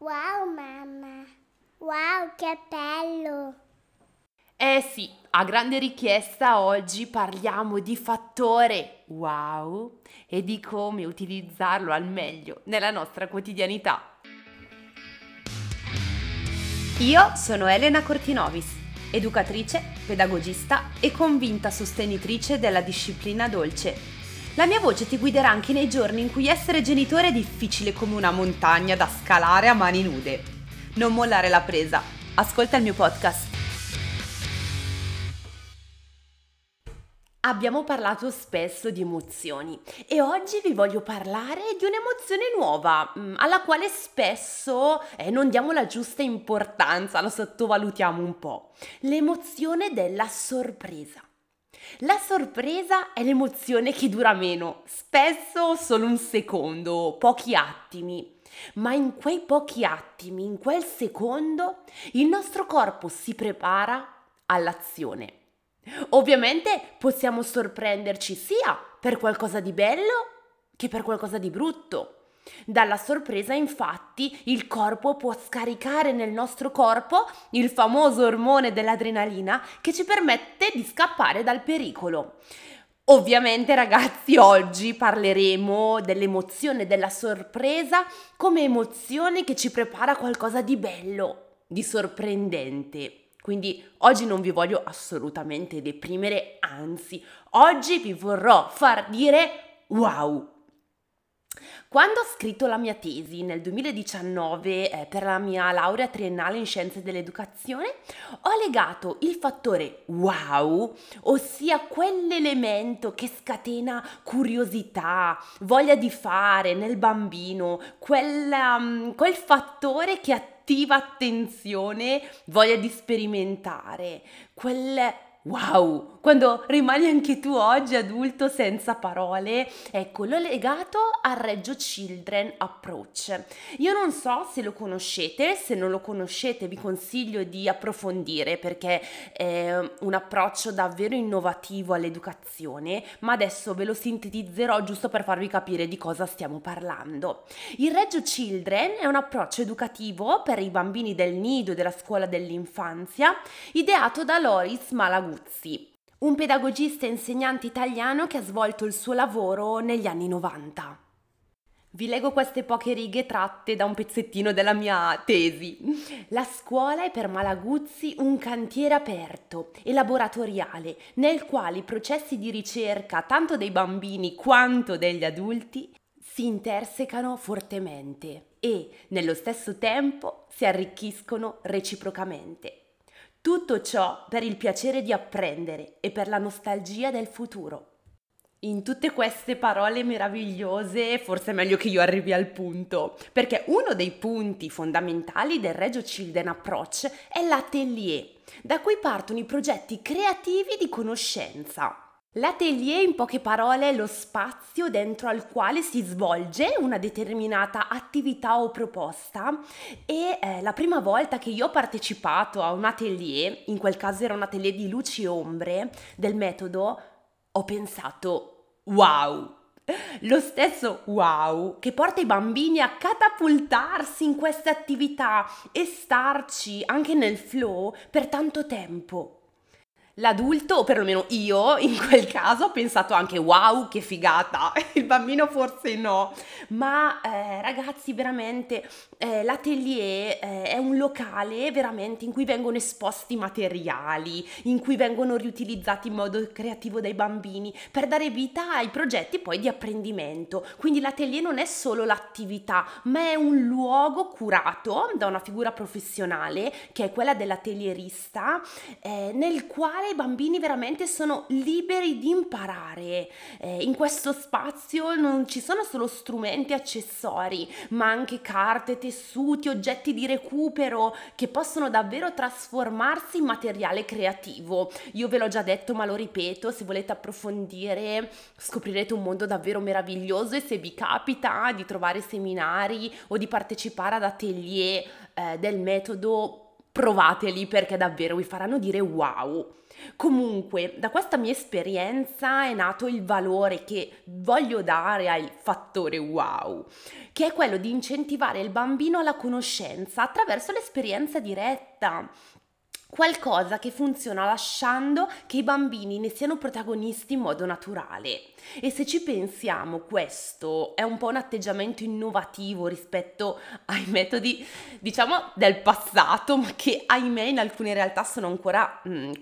Wow mamma, wow che bello! Eh sì, a grande richiesta oggi parliamo di fattore wow e di come utilizzarlo al meglio nella nostra quotidianità. Io sono Elena Cortinovis, educatrice, pedagogista e convinta sostenitrice della disciplina dolce la mia voce ti guiderà anche nei giorni in cui essere genitore è difficile come una montagna da scalare a mani nude. Non mollare la presa. Ascolta il mio podcast. Abbiamo parlato spesso di emozioni e oggi vi voglio parlare di un'emozione nuova mm, alla quale spesso eh, non diamo la giusta importanza, la sottovalutiamo un po'. L'emozione della sorpresa. La sorpresa è l'emozione che dura meno, spesso solo un secondo, pochi attimi. Ma in quei pochi attimi, in quel secondo, il nostro corpo si prepara all'azione. Ovviamente possiamo sorprenderci sia per qualcosa di bello che per qualcosa di brutto. Dalla sorpresa infatti il corpo può scaricare nel nostro corpo il famoso ormone dell'adrenalina che ci permette di scappare dal pericolo. Ovviamente ragazzi oggi parleremo dell'emozione della sorpresa come emozione che ci prepara qualcosa di bello, di sorprendente. Quindi oggi non vi voglio assolutamente deprimere, anzi oggi vi vorrò far dire wow quando ho scritto la mia tesi nel 2019 eh, per la mia laurea triennale in scienze dell'educazione, ho legato il fattore wow, ossia quell'elemento che scatena curiosità, voglia di fare nel bambino, quel, um, quel fattore che attiva attenzione, voglia di sperimentare, quel Wow, quando rimani anche tu oggi adulto senza parole, ecco, l'ho legato al Reggio Children Approach. Io non so se lo conoscete, se non lo conoscete vi consiglio di approfondire perché è un approccio davvero innovativo all'educazione, ma adesso ve lo sintetizzerò giusto per farvi capire di cosa stiamo parlando. Il Reggio Children è un approccio educativo per i bambini del nido e della scuola dell'infanzia, ideato da Loris Malaguti Guzzi, un pedagogista e insegnante italiano che ha svolto il suo lavoro negli anni 90. Vi leggo queste poche righe tratte da un pezzettino della mia tesi. La scuola è per Malaguzzi un cantiere aperto e laboratoriale nel quale i processi di ricerca tanto dei bambini quanto degli adulti si intersecano fortemente e nello stesso tempo si arricchiscono reciprocamente. Tutto ciò per il piacere di apprendere e per la nostalgia del futuro. In tutte queste parole meravigliose, forse è meglio che io arrivi al punto, perché uno dei punti fondamentali del Regio Children Approach è l'atelier, da cui partono i progetti creativi di conoscenza. L'atelier, in poche parole, è lo spazio dentro al quale si svolge una determinata attività o proposta e eh, la prima volta che io ho partecipato a un atelier, in quel caso era un atelier di luci e ombre del metodo, ho pensato wow, lo stesso wow che porta i bambini a catapultarsi in queste attività e starci anche nel flow per tanto tempo. L'adulto, o perlomeno io, in quel caso ho pensato anche wow, che figata, il bambino forse no, ma eh, ragazzi veramente eh, l'atelier eh, è un locale veramente in cui vengono esposti materiali, in cui vengono riutilizzati in modo creativo dai bambini per dare vita ai progetti poi di apprendimento. Quindi l'atelier non è solo l'attività, ma è un luogo curato da una figura professionale che è quella dell'atelierista eh, nel quale i bambini veramente sono liberi di imparare. Eh, in questo spazio non ci sono solo strumenti accessori, ma anche carte, tessuti, oggetti di recupero che possono davvero trasformarsi in materiale creativo. Io ve l'ho già detto, ma lo ripeto, se volete approfondire scoprirete un mondo davvero meraviglioso e se vi capita di trovare seminari o di partecipare ad atelier eh, del metodo provateli perché davvero vi faranno dire wow. Comunque, da questa mia esperienza è nato il valore che voglio dare al fattore wow, che è quello di incentivare il bambino alla conoscenza attraverso l'esperienza diretta qualcosa che funziona lasciando che i bambini ne siano protagonisti in modo naturale. E se ci pensiamo, questo è un po' un atteggiamento innovativo rispetto ai metodi, diciamo, del passato, ma che ahimè in alcune realtà sono ancora mm,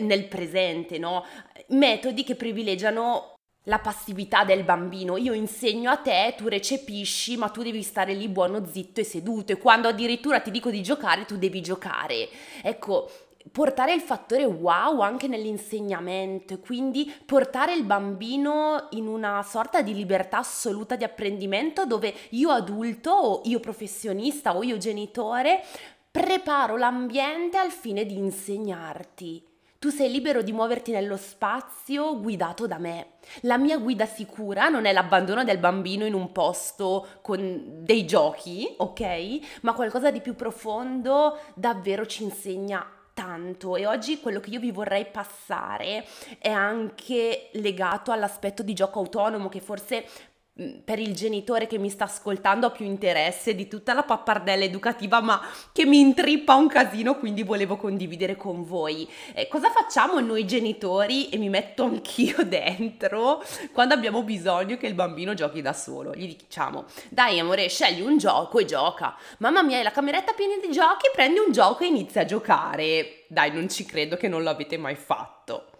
nel presente, no? Metodi che privilegiano la passività del bambino. Io insegno a te, tu recepisci, ma tu devi stare lì buono, zitto e seduto. E quando addirittura ti dico di giocare, tu devi giocare. Ecco, portare il fattore wow anche nell'insegnamento, quindi portare il bambino in una sorta di libertà assoluta di apprendimento dove io adulto o io professionista o io genitore preparo l'ambiente al fine di insegnarti. Tu sei libero di muoverti nello spazio guidato da me. La mia guida sicura non è l'abbandono del bambino in un posto con dei giochi, ok? Ma qualcosa di più profondo davvero ci insegna tanto e oggi quello che io vi vorrei passare è anche legato all'aspetto di gioco autonomo che forse per il genitore che mi sta ascoltando ha più interesse di tutta la pappardella educativa, ma che mi intrippa un casino, quindi volevo condividere con voi. Eh, cosa facciamo noi genitori, e mi metto anch'io dentro, quando abbiamo bisogno che il bambino giochi da solo? Gli diciamo, dai amore, scegli un gioco e gioca. Mamma mia, hai la cameretta piena di giochi, prendi un gioco e inizia a giocare. Dai, non ci credo che non l'avete mai fatto.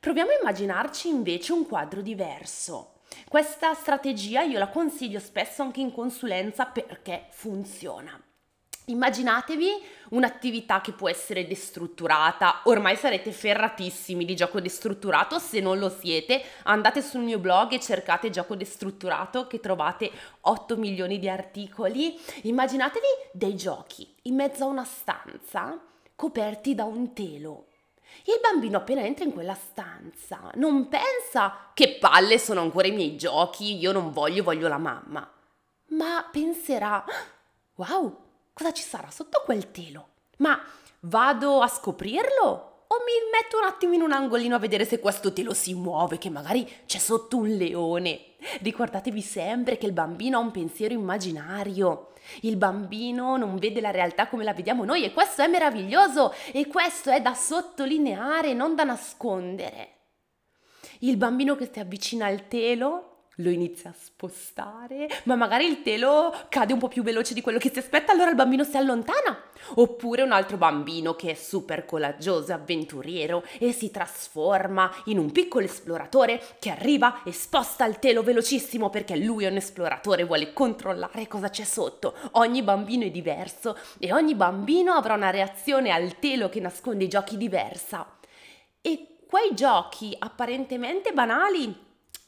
Proviamo a immaginarci invece un quadro diverso questa strategia io la consiglio spesso anche in consulenza perché funziona. Immaginatevi un'attività che può essere destrutturata, ormai sarete ferratissimi di gioco destrutturato, se non lo siete andate sul mio blog e cercate gioco destrutturato che trovate 8 milioni di articoli. Immaginatevi dei giochi in mezzo a una stanza coperti da un telo il bambino appena entra in quella stanza non pensa che palle sono ancora i miei giochi, io non voglio, voglio la mamma, ma penserà, wow, cosa ci sarà sotto quel telo? Ma vado a scoprirlo? O mi metto un attimo in un angolino a vedere se questo telo si muove, che magari c'è sotto un leone. Ricordatevi sempre che il bambino ha un pensiero immaginario. Il bambino non vede la realtà come la vediamo noi e questo è meraviglioso e questo è da sottolineare, non da nascondere. Il bambino che si avvicina al telo lo inizia a spostare, ma magari il telo cade un po' più veloce di quello che si aspetta, allora il bambino si allontana. Oppure un altro bambino che è super coraggioso e avventuriero e si trasforma in un piccolo esploratore che arriva e sposta il telo velocissimo perché lui è un esploratore vuole controllare cosa c'è sotto. Ogni bambino è diverso e ogni bambino avrà una reazione al telo che nasconde i giochi diversa. E quei giochi apparentemente banali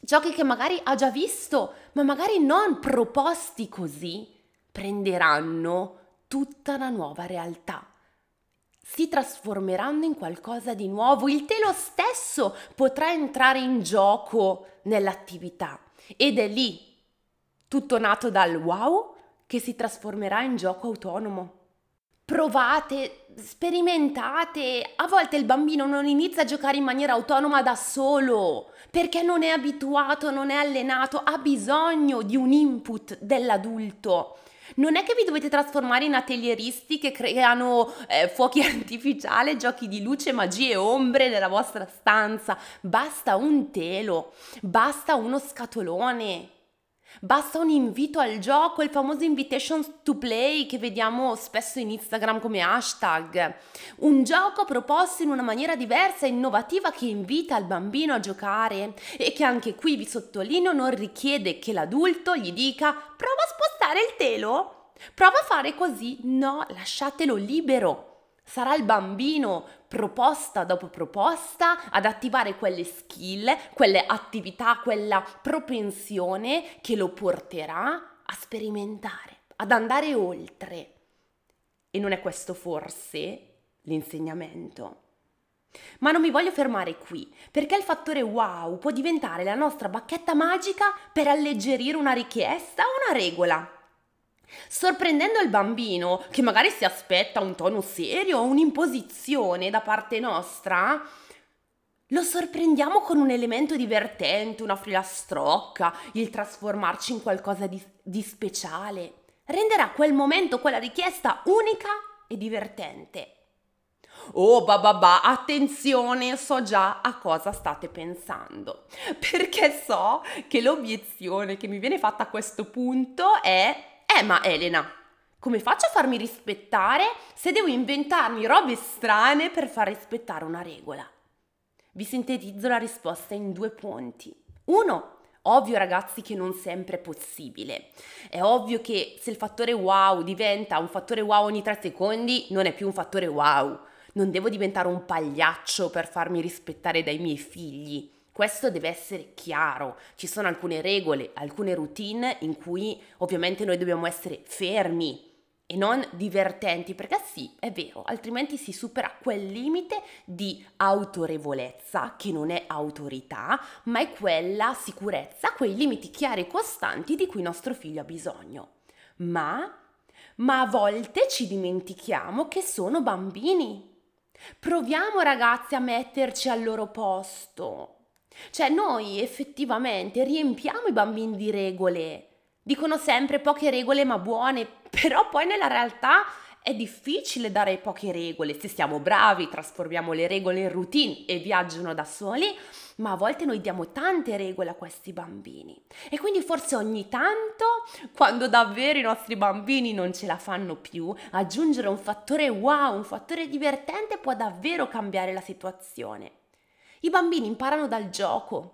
giochi che magari ha già visto, ma magari non proposti così, prenderanno tutta una nuova realtà. Si trasformeranno in qualcosa di nuovo, il telo stesso potrà entrare in gioco nell'attività ed è lì, tutto nato dal wow, che si trasformerà in gioco autonomo. Provate, sperimentate, a volte il bambino non inizia a giocare in maniera autonoma da solo, perché non è abituato, non è allenato, ha bisogno di un input dell'adulto. Non è che vi dovete trasformare in atelieristi che creano eh, fuochi artificiali, giochi di luce, magie e ombre nella vostra stanza. Basta un telo, basta uno scatolone. Basta un invito al gioco, il famoso invitation to play che vediamo spesso in Instagram come hashtag. Un gioco proposto in una maniera diversa e innovativa che invita il bambino a giocare e che anche qui vi sottolineo non richiede che l'adulto gli dica prova a spostare il telo, prova a fare così. No, lasciatelo libero. Sarà il bambino, proposta dopo proposta, ad attivare quelle skill, quelle attività, quella propensione che lo porterà a sperimentare, ad andare oltre. E non è questo forse l'insegnamento? Ma non mi voglio fermare qui, perché il fattore wow può diventare la nostra bacchetta magica per alleggerire una richiesta o una regola. Sorprendendo il bambino che magari si aspetta un tono serio o un'imposizione da parte nostra, lo sorprendiamo con un elemento divertente, una filastrocca, il trasformarci in qualcosa di, di speciale. Renderà quel momento, quella richiesta unica e divertente. Oh bababà, attenzione, so già a cosa state pensando, perché so che l'obiezione che mi viene fatta a questo punto è Eh, ma Elena, come faccio a farmi rispettare se devo inventarmi robe strane per far rispettare una regola? Vi sintetizzo la risposta in due punti. Uno, Ovvio ragazzi che non sempre è possibile. È ovvio che se il fattore wow diventa un fattore wow ogni tre secondi, non è più un fattore wow. Non devo diventare un pagliaccio per farmi rispettare dai miei figli. Questo deve essere chiaro. Ci sono alcune regole, alcune routine in cui ovviamente noi dobbiamo essere fermi e non divertenti, perché sì, è vero, altrimenti si supera quel limite di autorevolezza che non è autorità, ma è quella sicurezza, quei limiti chiari e costanti di cui nostro figlio ha bisogno. Ma, ma a volte ci dimentichiamo che sono bambini. Proviamo ragazzi a metterci al loro posto. Cioè noi effettivamente riempiamo i bambini di regole. Dicono sempre poche regole ma buone, però poi nella realtà è difficile dare poche regole. Se siamo bravi, trasformiamo le regole in routine e viaggiano da soli, ma a volte noi diamo tante regole a questi bambini. E quindi forse ogni tanto, quando davvero i nostri bambini non ce la fanno più, aggiungere un fattore wow, un fattore divertente può davvero cambiare la situazione. I bambini imparano dal gioco,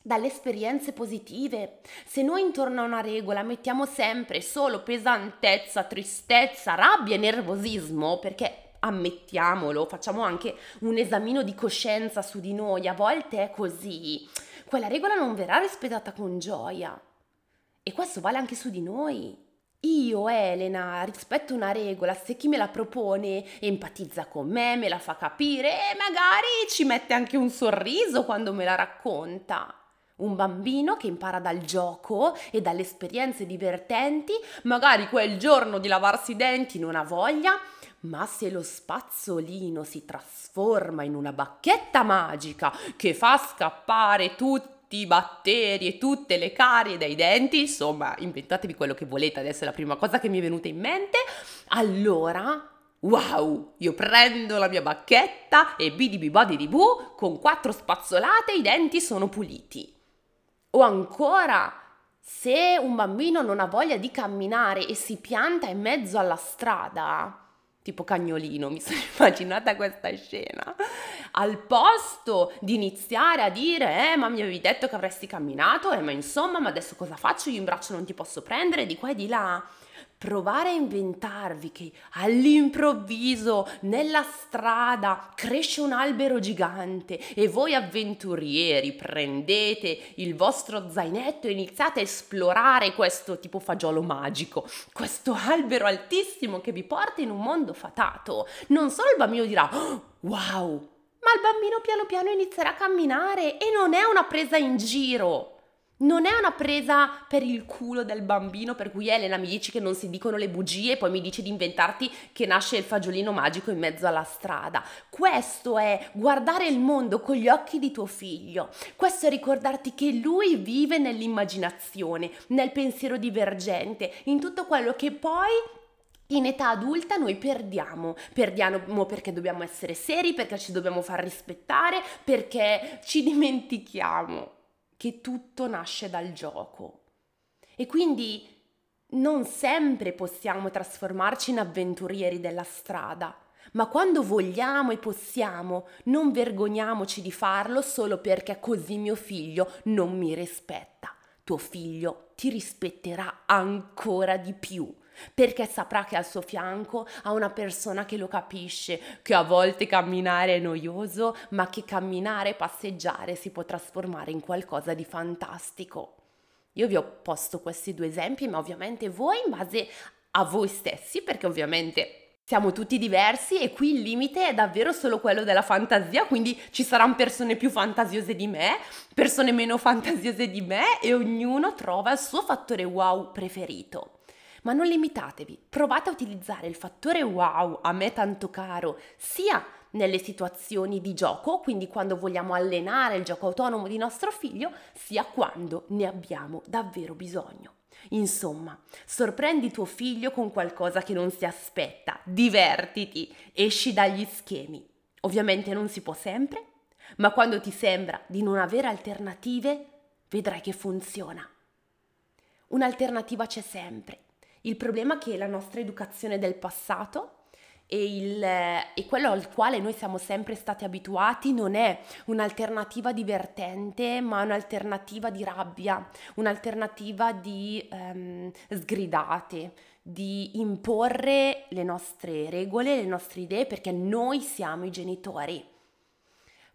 dalle esperienze positive. Se noi intorno a una regola mettiamo sempre solo pesantezza, tristezza, rabbia e nervosismo, perché ammettiamolo, facciamo anche un esamino di coscienza su di noi, a volte è così, quella regola non verrà rispettata con gioia. E questo vale anche su di noi io, Elena, rispetto una regola, se chi me la propone empatizza con me, me la fa capire e magari ci mette anche un sorriso quando me la racconta. Un bambino che impara dal gioco e dalle esperienze divertenti, magari quel giorno di lavarsi i denti non ha voglia, ma se lo spazzolino si trasforma in una bacchetta magica che fa scappare tutti tutti i batteri e tutte le carie dai denti, insomma, inventatevi quello che volete, adesso è la prima cosa che mi è venuta in mente, allora Wow, io prendo la mia bacchetta e bidibi di bu, con quattro spazzolate i denti sono puliti. O ancora, se un bambino non ha voglia di camminare e si pianta in mezzo alla strada, tipo cagnolino, mi sono immaginata questa scena. Al posto di iniziare a dire, eh, ma mi avevi detto che avresti camminato, eh, ma insomma, ma adesso cosa faccio? Io in braccio non ti posso prendere, di qua e di là provare a inventarvi che all'improvviso nella strada cresce un albero gigante e voi avventurieri prendete il vostro zainetto e iniziate a esplorare questo tipo fagiolo magico, questo albero altissimo che vi porta in un mondo fatato. Non solo il bambino dirà oh, wow, ma il bambino piano piano inizierà a camminare e non è una presa in giro non è una presa per il culo del bambino per cui Elena mi dici che non si dicono le bugie e poi mi dici di inventarti che nasce il fagiolino magico in mezzo alla strada. Questo è guardare il mondo con gli occhi di tuo figlio. Questo è ricordarti che lui vive nell'immaginazione, nel pensiero divergente, in tutto quello che poi in età adulta noi perdiamo, perdiamo perché dobbiamo essere seri, perché ci dobbiamo far rispettare, perché ci dimentichiamo che tutto nasce dal gioco. E quindi non sempre possiamo trasformarci in avventurieri della strada, ma quando vogliamo e possiamo, non vergogniamoci di farlo solo perché così mio figlio non mi rispetta. Tuo figlio ti rispetterà ancora di più perché saprà che al suo fianco ha una persona che lo capisce, che a volte camminare è noioso, ma che camminare e passeggiare si può trasformare in qualcosa di fantastico. Io vi ho posto questi due esempi, ma ovviamente voi in base a voi stessi, perché ovviamente siamo tutti diversi e qui il limite è davvero solo quello della fantasia, quindi ci saranno persone più fantasiose di me, persone meno fantasiose di me e ognuno trova il suo fattore wow preferito. Ma non limitatevi, provate a utilizzare il fattore wow, a me tanto caro, sia nelle situazioni di gioco, quindi quando vogliamo allenare il gioco autonomo di nostro figlio, sia quando ne abbiamo davvero bisogno. Insomma, sorprendi tuo figlio con qualcosa che non si aspetta, divertiti, esci dagli schemi. Ovviamente non si può sempre, ma quando ti sembra di non avere alternative, vedrai che funziona. Un'alternativa c'è sempre. Il problema è che la nostra educazione del passato e, il, e, quello al quale noi siamo sempre stati abituati non è un'alternativa divertente, ma un'alternativa di rabbia, un'alternativa di um, sgridate, di imporre le nostre regole, le nostre idee, perché noi siamo i genitori.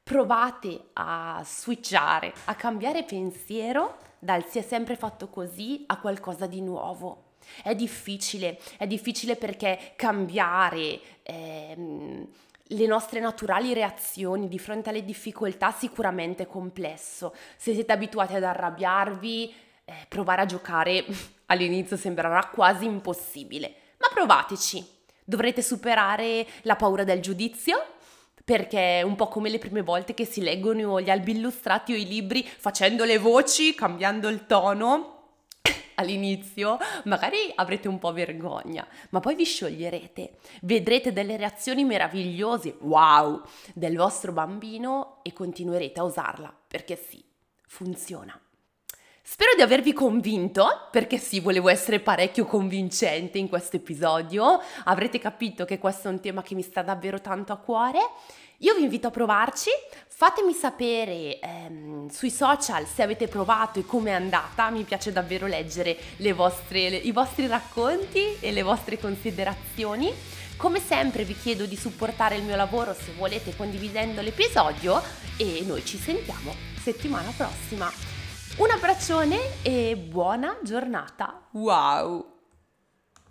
Provate a switchare, a cambiare pensiero dal si è sempre fatto così a qualcosa di nuovo. È difficile, è difficile perché cambiare ehm, le nostre naturali reazioni di fronte alle difficoltà sicuramente è complesso. Se siete abituati ad arrabbiarvi, eh, provare a giocare all'inizio sembrerà quasi impossibile, ma provateci. Dovrete superare la paura del giudizio, perché è un po' come le prime volte che si leggono gli albi illustrati o i libri facendo le voci, cambiando il tono all'inizio magari avrete un po' vergogna, ma poi vi scioglierete, vedrete delle reazioni meravigliose, wow, del vostro bambino e continuerete a usarla, perché sì, funziona. Spero di avervi convinto, perché sì, volevo essere parecchio convincente in questo episodio. Avrete capito che questo è un tema che mi sta davvero tanto a cuore io vi invito a provarci, fatemi sapere ehm, sui social se avete provato e come è andata, mi piace davvero leggere vostre, le, i vostri racconti e le vostre considerazioni. Come sempre vi chiedo di supportare il mio lavoro se volete condividendo l'episodio e noi ci sentiamo settimana prossima. Un abbraccione e buona giornata! Wow!